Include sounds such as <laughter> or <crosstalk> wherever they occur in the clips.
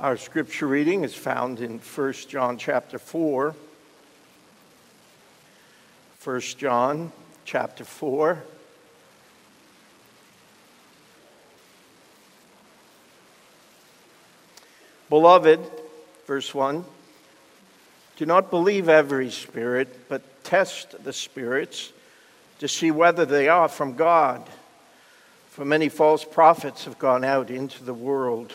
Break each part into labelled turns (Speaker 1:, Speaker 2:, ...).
Speaker 1: Our scripture reading is found in 1 John chapter 4. 1 John chapter 4. Beloved, verse 1, do not believe every spirit, but test the spirits to see whether they are from God. For many false prophets have gone out into the world.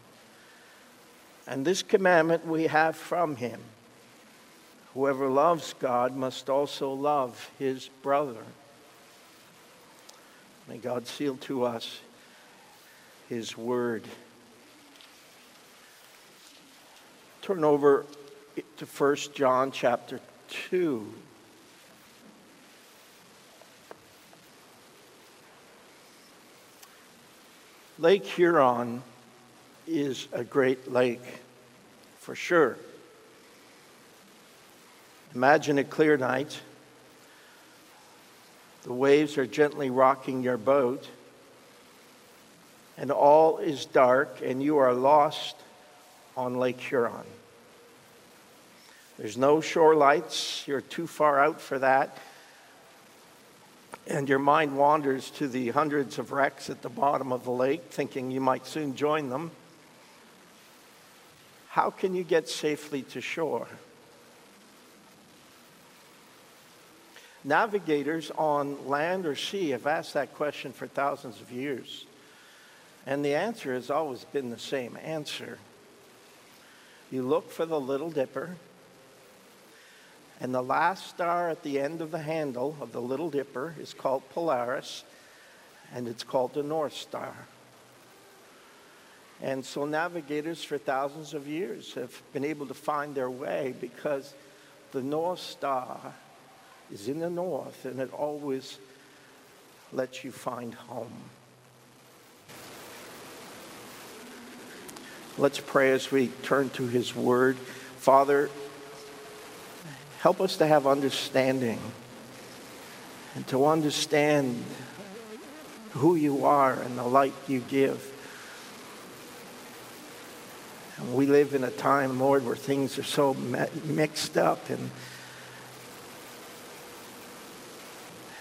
Speaker 1: And this commandment we have from him whoever loves God must also love his brother. May God seal to us his word. Turn over to 1 John chapter 2. Lake Huron is a great lake, for sure. Imagine a clear night. The waves are gently rocking your boat, and all is dark, and you are lost on Lake Huron. There's no shore lights, you're too far out for that. And your mind wanders to the hundreds of wrecks at the bottom of the lake, thinking you might soon join them. How can you get safely to shore? Navigators on land or sea have asked that question for thousands of years. And the answer has always been the same answer. You look for the Little Dipper, and the last star at the end of the handle of the Little Dipper is called Polaris, and it's called the North Star. And so navigators for thousands of years have been able to find their way because the North Star is in the north and it always lets you find home. Let's pray as we turn to his word. Father, help us to have understanding and to understand who you are and the light you give. We live in a time, Lord, where things are so mixed up and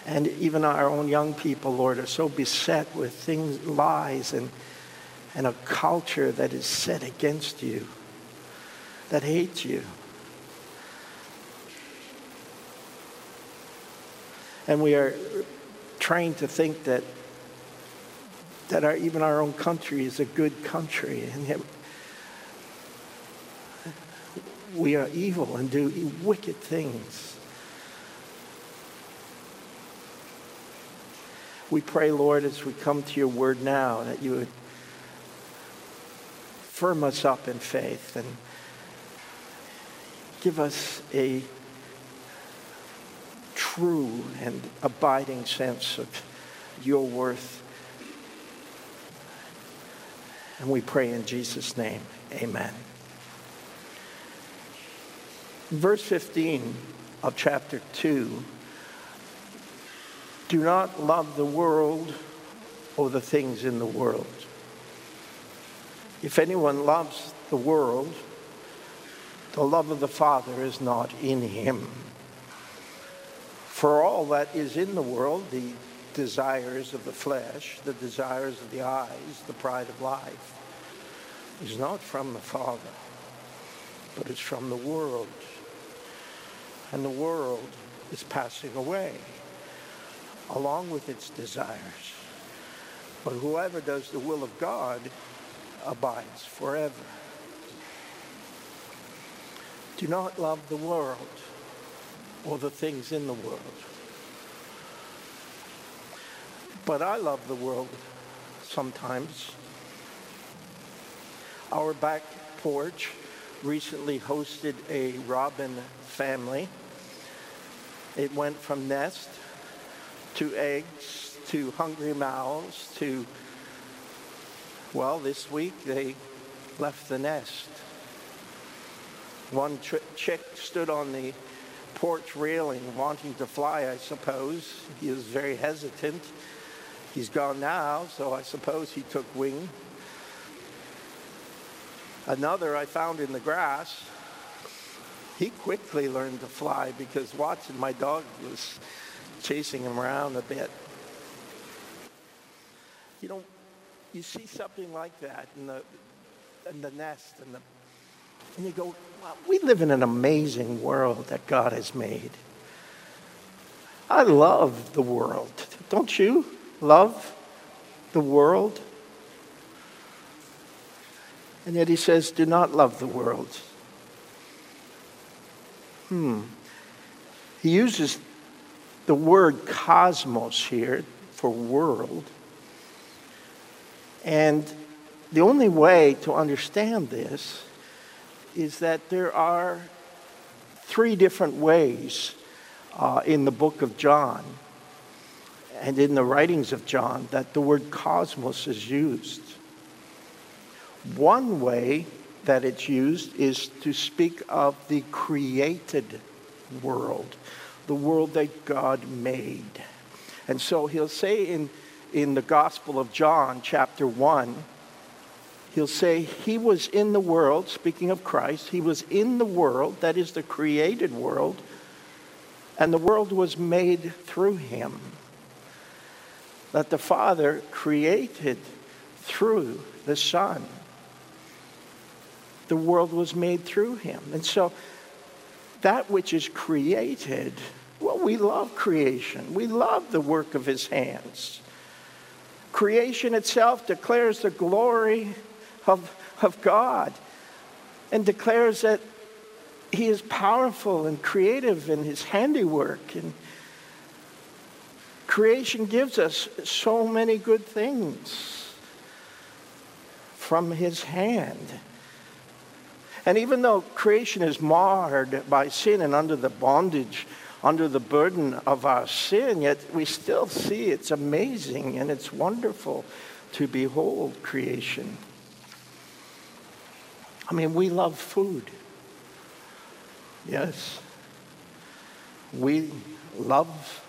Speaker 1: and even our own young people, Lord, are so beset with things, lies, and, and a culture that is set against you, that hates you. And we are trained to think that, that our, even our own country is a good country. And yet we are evil and do wicked things. We pray, Lord, as we come to your word now, that you would firm us up in faith and give us a true and abiding sense of your worth. And we pray in Jesus' name, amen. Verse 15 of chapter 2 do not love the world or the things in the world. If anyone loves the world, the love of the Father is not in him. For all that is in the world, the desires of the flesh, the desires of the eyes, the pride of life, is not from the Father, but it's from the world. And the world is passing away along with its desires. But whoever does the will of God abides forever. Do not love the world or the things in the world. But I love the world sometimes. Our back porch recently hosted a robin family. It went from nest to eggs, to hungry mouths, to, well, this week they left the nest. One chick stood on the porch railing wanting to fly, I suppose. He was very hesitant. He's gone now, so I suppose he took wing. Another I found in the grass. He quickly learned to fly because watching my dog, was chasing him around a bit. You know, you see something like that in the, in the nest, and, the, and you go, well, we live in an amazing world that God has made. I love the world. Don't you love the world? And yet he says, do not love the world. Hmm. He uses the word cosmos here for world. And the only way to understand this is that there are three different ways uh, in the book of John and in the writings of John that the word cosmos is used. One way that it's used is to speak of the created world the world that God made. And so he'll say in, in the Gospel of John, chapter 1, he'll say, He was in the world, speaking of Christ, He was in the world, that is the created world, and the world was made through Him. That the Father created through the Son. The world was made through Him. And so that which is created Well, we love creation. We love the work of his hands. Creation itself declares the glory of, of God and declares that he is powerful and creative in his handiwork. And creation gives us so many good things from his hand. And even though creation is marred by sin and under the bondage, under the burden of our sin, yet we still see it's amazing and it's wonderful to behold creation. I mean, we love food. Yes. We love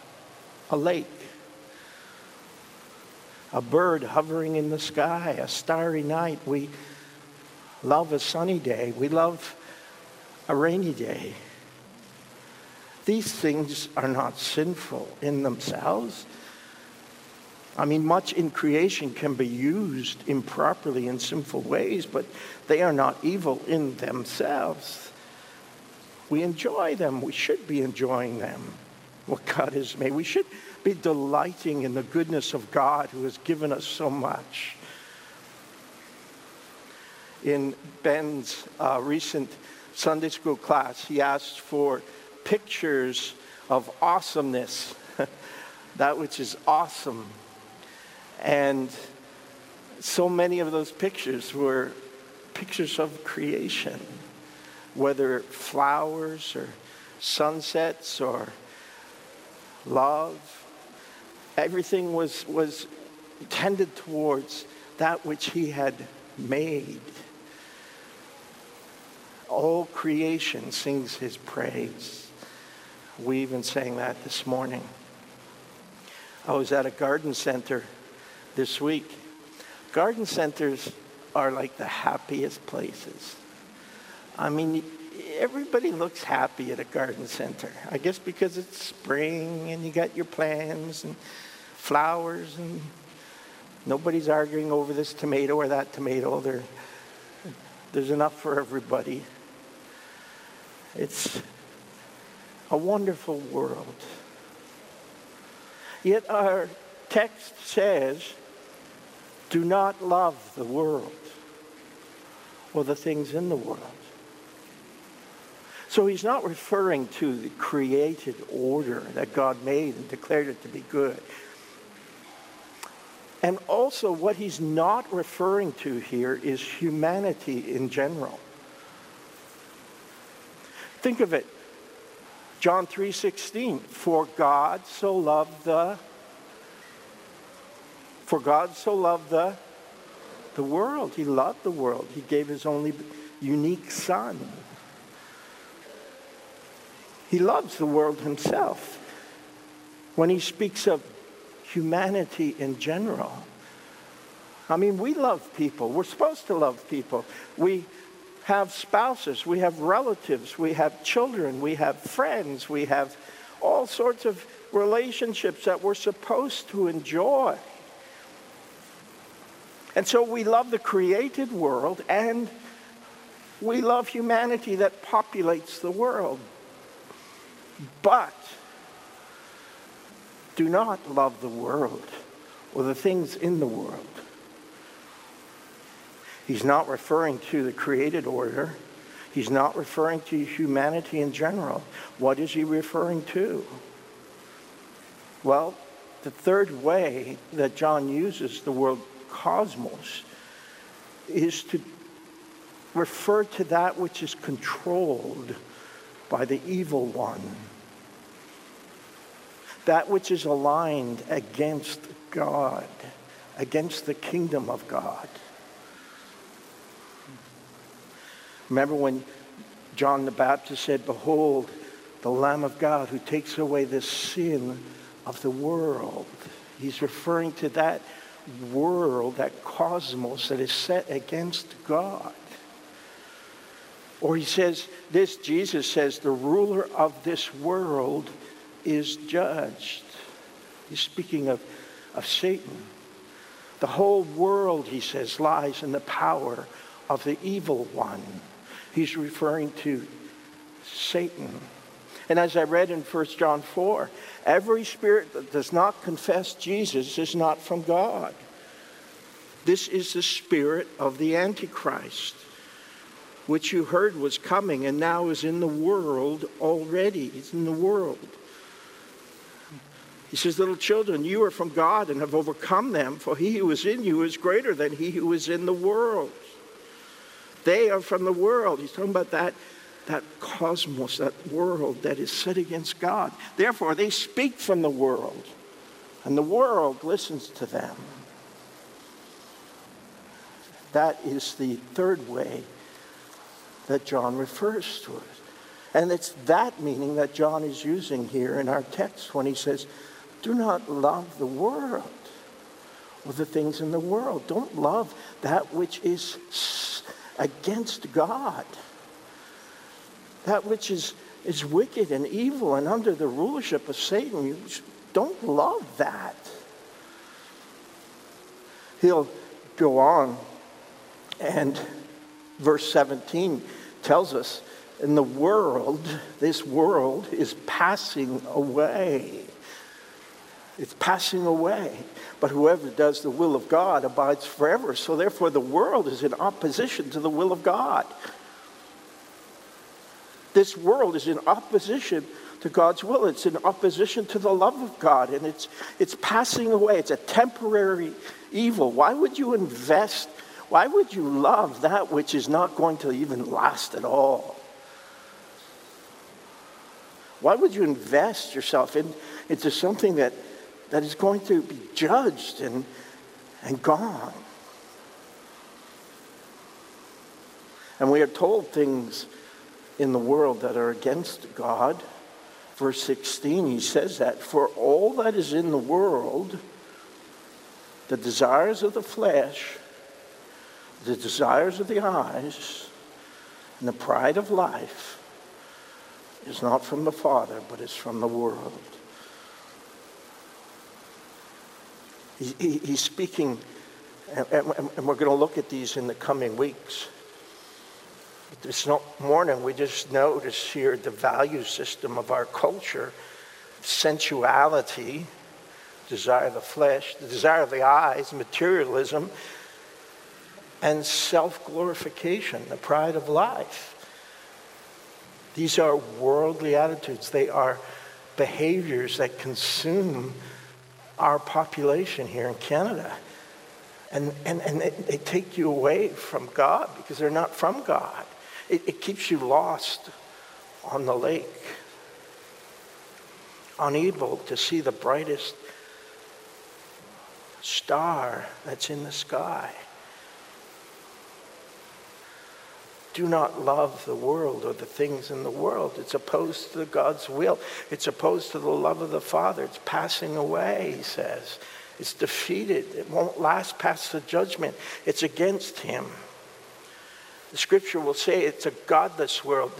Speaker 1: a lake, a bird hovering in the sky, a starry night. We love a sunny day. We love a rainy day. These things are not sinful in themselves. I mean, much in creation can be used improperly in sinful ways, but they are not evil in themselves. We enjoy them. We should be enjoying them, what God has made. We should be delighting in the goodness of God who has given us so much. In Ben's uh, recent Sunday school class, he asked for pictures of awesomeness, <laughs> that which is awesome. And so many of those pictures were pictures of creation, whether flowers or sunsets or love. Everything was, was tended towards that which he had made. All creation sings his praise. We even sang that this morning. I was at a garden center this week. Garden centers are like the happiest places. I mean, everybody looks happy at a garden center. I guess because it's spring and you got your plants and flowers and nobody's arguing over this tomato or that tomato. There, there's enough for everybody. It's a wonderful world. Yet our text says, do not love the world or the things in the world. So he's not referring to the created order that God made and declared it to be good. And also, what he's not referring to here is humanity in general. Think of it. John 3:16, for God so loved the for God so loved the the world. He loved the world. He gave his only unique son. He loves the world himself. When he speaks of humanity in general, I mean, we love people. We're supposed to love people. We have spouses, we have relatives, we have children, we have friends, we have all sorts of relationships that we're supposed to enjoy. And so we love the created world and we love humanity that populates the world. But do not love the world or the things in the world. He's not referring to the created order. He's not referring to humanity in general. What is he referring to? Well, the third way that John uses the word cosmos is to refer to that which is controlled by the evil one, that which is aligned against God, against the kingdom of God. Remember when John the Baptist said, Behold, the Lamb of God who takes away the sin of the world. He's referring to that world, that cosmos that is set against God. Or he says, this, Jesus says, the ruler of this world is judged. He's speaking of, of Satan. The whole world, he says, lies in the power of the evil one. He's referring to Satan. And as I read in 1 John 4, every spirit that does not confess Jesus is not from God. This is the spirit of the Antichrist, which you heard was coming and now is in the world already. It's in the world. He says, Little children, you are from God and have overcome them, for he who is in you is greater than he who is in the world. They are from the world. He's talking about that, that cosmos, that world that is set against God. Therefore, they speak from the world, and the world listens to them. That is the third way that John refers to it. And it's that meaning that John is using here in our text when he says, do not love the world or the things in the world. Don't love that which is against God, that which is, is wicked and evil and under the rulership of Satan. You don't love that. He'll go on, and verse 17 tells us in the world, this world is passing away. It's passing away. But whoever does the will of God abides forever. So therefore, the world is in opposition to the will of God. This world is in opposition to God's will. It's in opposition to the love of God. And it's, it's passing away. It's a temporary evil. Why would you invest? Why would you love that which is not going to even last at all? Why would you invest yourself in, into something that that is going to be judged and, and gone. And we are told things in the world that are against God. Verse 16, he says that for all that is in the world, the desires of the flesh, the desires of the eyes, and the pride of life is not from the Father, but is from the world. He, he's speaking, and, and we're going to look at these in the coming weeks. This morning, we just notice here the value system of our culture sensuality, desire of the flesh, the desire of the eyes, materialism, and self glorification, the pride of life. These are worldly attitudes, they are behaviors that consume our population here in Canada. And, and, and they, they take you away from God because they're not from God. It, it keeps you lost on the lake, unable to see the brightest star that's in the sky. Do not love the world or the things in the world. It's opposed to God's will. It's opposed to the love of the Father. It's passing away, he says. It's defeated. It won't last past the judgment. It's against him. The scripture will say it's a godless world.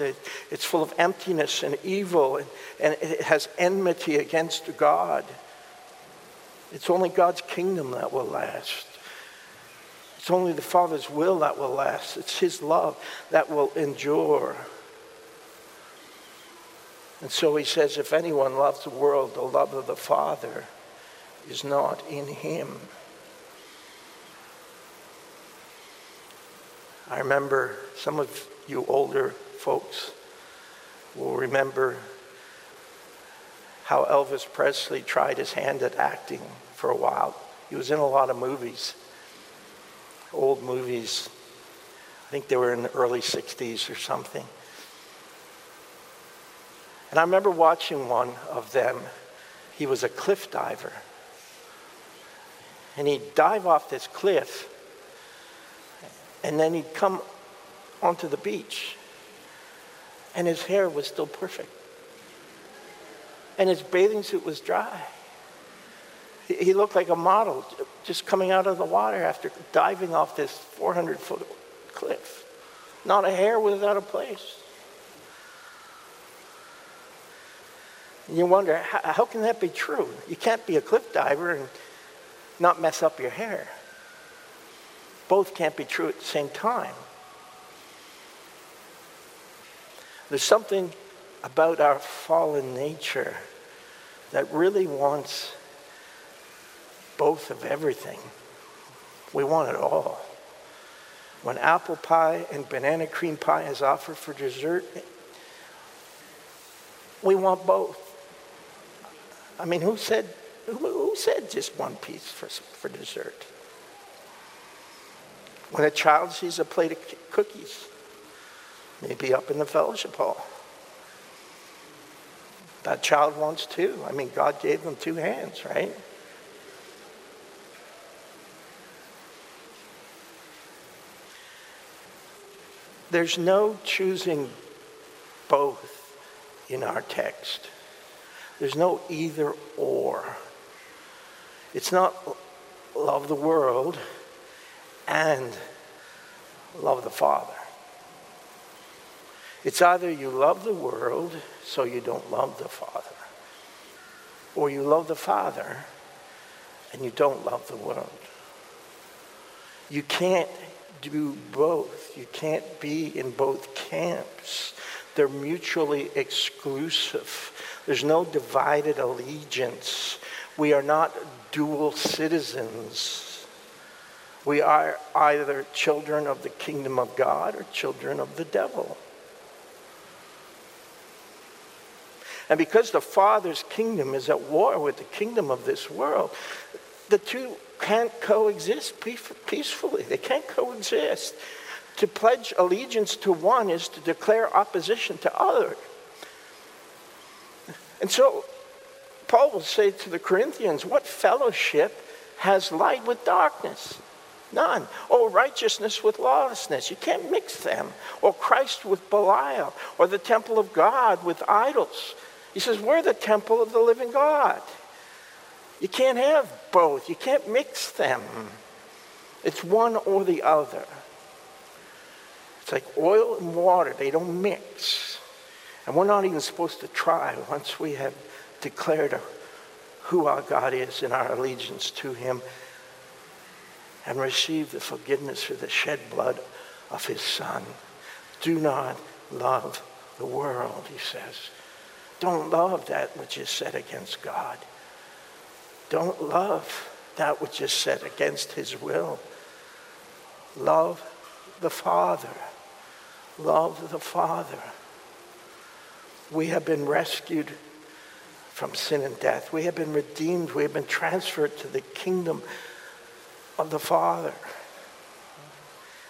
Speaker 1: It's full of emptiness and evil, and, it has enmity against God. It's only God's kingdom that will last. It's only the Father's will that will last. It's His love that will endure. And so he says, if anyone loves the world, the love of the Father is not in him. I remember some of you older folks will remember how Elvis Presley tried his hand at acting for a while. He was in a lot of movies old movies. I think they were in the early 60s or something. And I remember watching one of them. He was a cliff diver. And he'd dive off this cliff, and then he'd come onto the beach, and his hair was still perfect. And his bathing suit was dry. He looked like a model just coming out of the water after diving off this 400 foot cliff. Not a hair was out of place. And you wonder, how, how can that be true? You can't be a cliff diver and not mess up your hair. Both can't be true at the same time. There's something about our fallen nature that really wants both of everything. We want it all. When apple pie and banana cream pie is offered for dessert, we want both. I mean, who said, who, who said just one piece for, for dessert? When a child sees a plate of cookies, maybe up in the fellowship hall, that child wants two. I mean, God gave them two hands, right? There's no choosing both in our text. There's no either or. It's not love the world and love the Father. It's either you love the world so you don't love the Father, or you love the Father and you don't love the world. You can't do both. You can't be in both camps. They're mutually exclusive. There's no divided allegiance. We are not dual citizens. We are either children of the kingdom of God or children of the devil. And because the Father's kingdom is at war with the kingdom of this world, the two can't coexist peacefully. They can't coexist. To pledge allegiance to one is to declare opposition to other. And so Paul will say to the Corinthians, What fellowship has light with darkness? None. Or righteousness with lawlessness. You can't mix them. Or Christ with Belial. Or the temple of God with idols. He says, We're the temple of the living God. You can't have both, you can't mix them. It's one or the other. It's like oil and water, they don't mix. And we're not even supposed to try once we have declared who our God is and our allegiance to Him and received the forgiveness for the shed blood of His Son. Do not love the world, He says. Don't love that which is set against God. Don't love that which is set against his will. Love the Father. Love the Father. We have been rescued from sin and death. We have been redeemed. We have been transferred to the kingdom of the Father,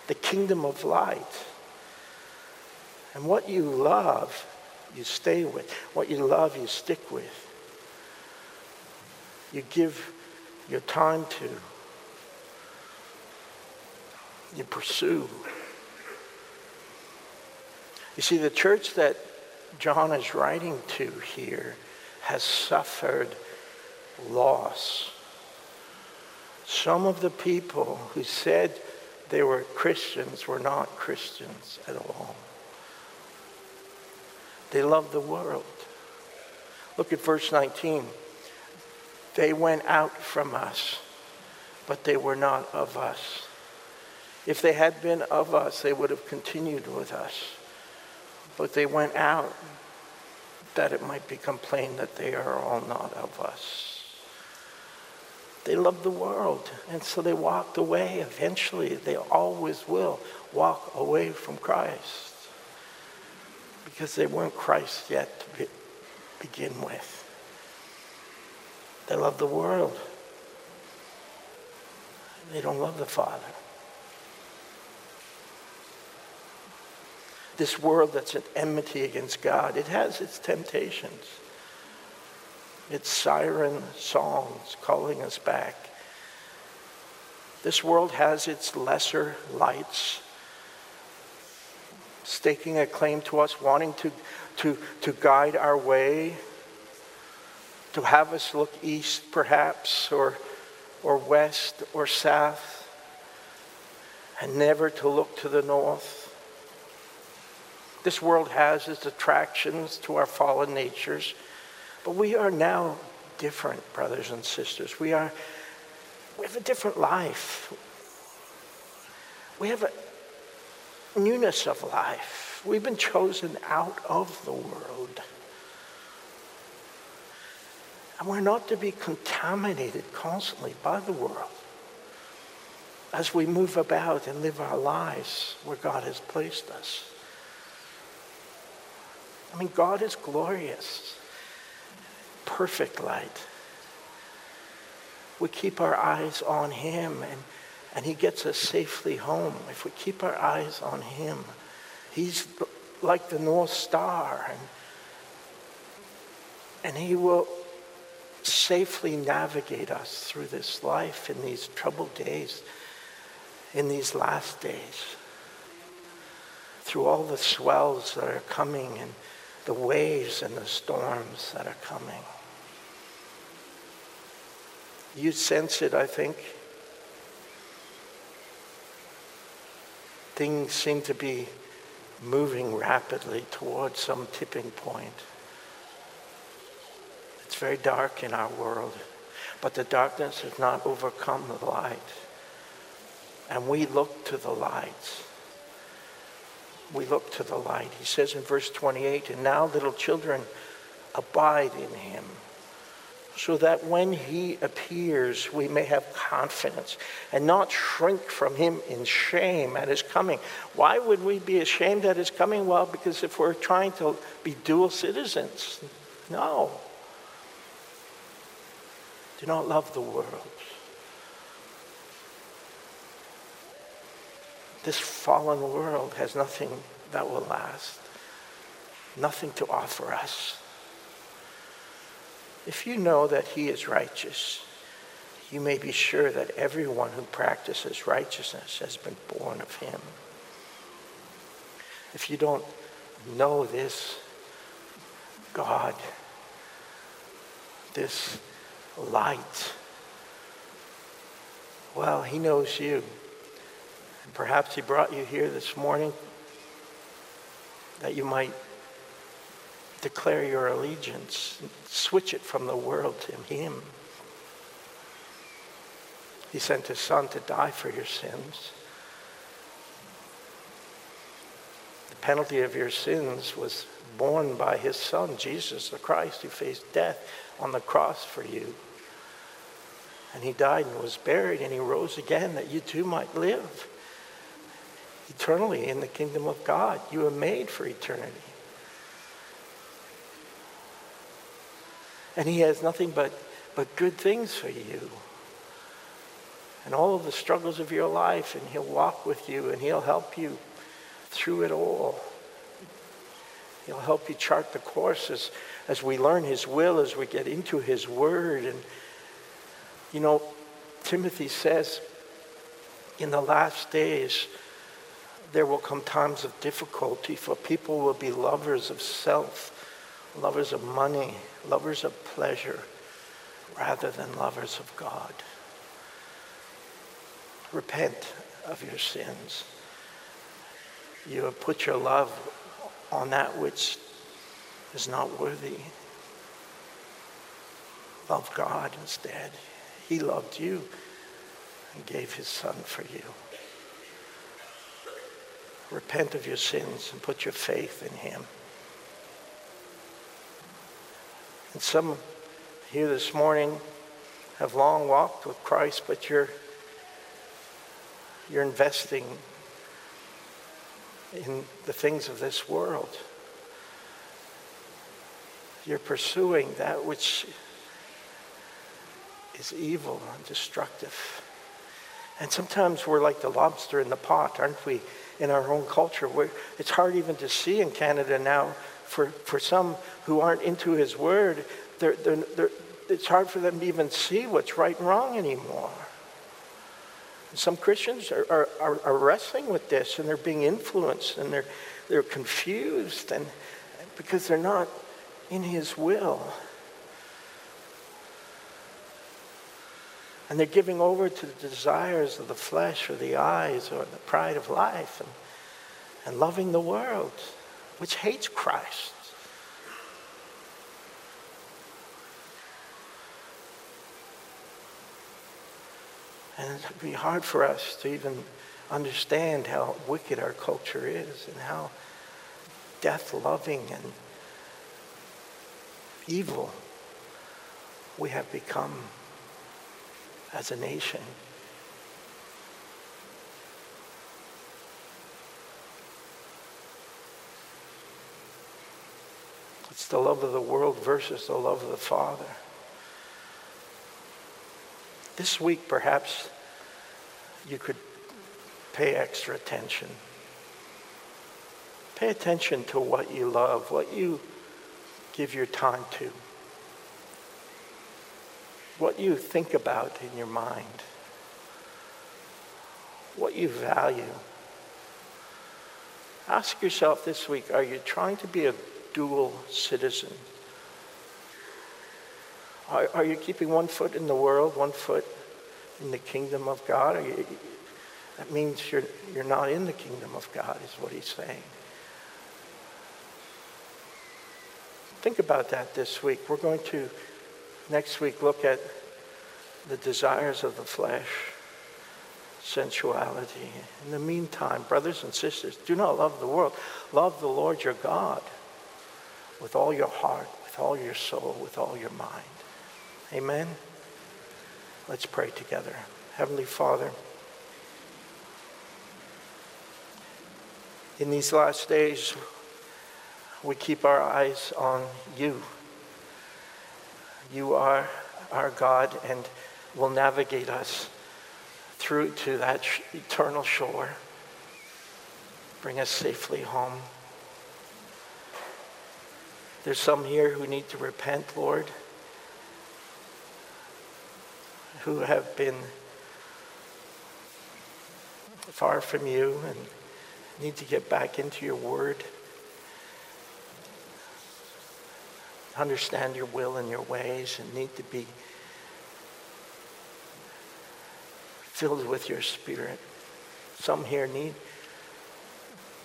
Speaker 1: the kingdom of light. And what you love, you stay with. What you love, you stick with you give your time to, you pursue. You see, the church that John is writing to here has suffered loss. Some of the people who said they were Christians were not Christians at all. They loved the world. Look at verse 19. They went out from us, but they were not of us. If they had been of us, they would have continued with us. But they went out that it might be complained that they are all not of us. They loved the world, and so they walked away. Eventually, they always will walk away from Christ because they weren't Christ yet to be, begin with. They love the world. They don't love the Father. This world that's at enmity against God, it has its temptations. Its siren songs calling us back. This world has its lesser lights staking a claim to us, wanting to, to, to guide our way, to have us look east, perhaps, or, or west, or south, and never to look to the north. This world has its attractions to our fallen natures, but we are now different, brothers and sisters. We are we have a different life. We have a newness of life. We've been chosen out of the world. And we're not to be contaminated constantly by the world as we move about and live our lives where God has placed us. I mean, God is glorious, perfect light. We keep our eyes on Him and, and He gets us safely home. If we keep our eyes on Him, He's like the North Star and, and He will safely navigate us through this life in these troubled days, in these last days, through all the swells that are coming and the waves and the storms that are coming. You sense it, I think. Things seem to be moving rapidly towards some tipping point. Very dark in our world, but the darkness has not overcome the light. And we look to the light. We look to the light. He says in verse 28, and now little children, abide in him so that when he appears, we may have confidence and not shrink from him in shame at his coming. Why would we be ashamed at his coming? Well, because if we're trying to be dual citizens, no. Do not love the world. This fallen world has nothing that will last, nothing to offer us. If you know that he is righteous, you may be sure that everyone who practices righteousness has been born of him. If you don't know this God, this light. Well, he knows you. And perhaps he brought you here this morning that you might declare your allegiance, switch it from the world to him. He sent his son to die for your sins. The penalty of your sins was borne by his son, Jesus the Christ, who faced death on the cross for you. And he died and was buried and he rose again that you too might live eternally in the kingdom of God. You are made for eternity. And he has nothing but, but good things for you. And all of the struggles of your life, and he'll walk with you and he'll help you through it all. He'll help you chart the course as, we learn his will, as we get into his word. And, you know, Timothy says, in the last days, there will come times of difficulty, for people will be lovers of self, lovers of money, lovers of pleasure, rather than lovers of God. Repent of your sins. You have put your love on that which is not worthy. Love God instead. He loved you and gave his son for you. Repent of your sins and put your faith in him. And some here this morning have long walked with Christ, but you're, you're investing in the things of this world. You're pursuing that which is evil and destructive. And sometimes we're like the lobster in the pot, aren't we, in our own culture? Where it's hard even to see in Canada now for, for some who aren't into his word, they're, they're, they're, it's hard for them to even see what's right and wrong anymore. Some Christians are, are, are, are wrestling with this and they're being influenced and they're, they're confused and because they're not in his will. And they're giving over to the desires of the flesh or the eyes or the pride of life and, and loving the world which hates Christ. And it'd be hard for us to even understand how wicked our culture is and how death loving and evil we have become as a nation. It's the love of the world versus the love of the Father. This week, perhaps, you could pay extra attention. Pay attention to what you love, what you give your time to, what you think about in your mind, what you value. Ask yourself this week are you trying to be a dual citizen? Are, are you keeping one foot in the world, one foot in the kingdom of God? You, that means you're, you're not in the kingdom of God, is what he's saying. Think about that this week. We're going to, next week, look at the desires of the flesh, sensuality. In the meantime, brothers and sisters, do not love the world. Love the Lord your God with all your heart, with all your soul, with all your mind. Amen? Let's pray together. Heavenly Father, in these last days, we keep our eyes on you. You are our God and will navigate us through to that eternal shore. Bring us safely home. There's some here who need to repent, Lord, who have been far from you and need to get back into your word. Understand your will and your ways and need to be filled with your spirit. Some here need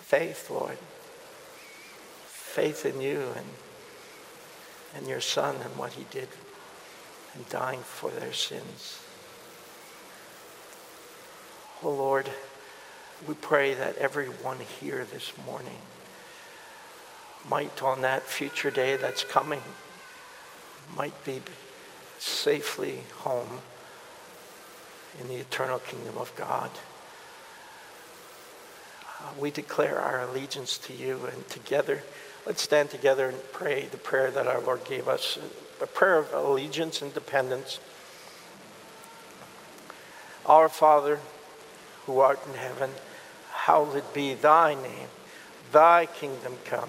Speaker 1: faith, Lord. Faith in you and, and your son and what he did and dying for their sins. Oh Lord, we pray that everyone here this morning might on that future day that's coming might be safely home in the eternal kingdom of God. Uh, we declare our allegiance to you and together, let's stand together and pray the prayer that our Lord gave us, a prayer of allegiance and dependence. Our Father, who art in heaven, hallowed be thy name. Thy kingdom come.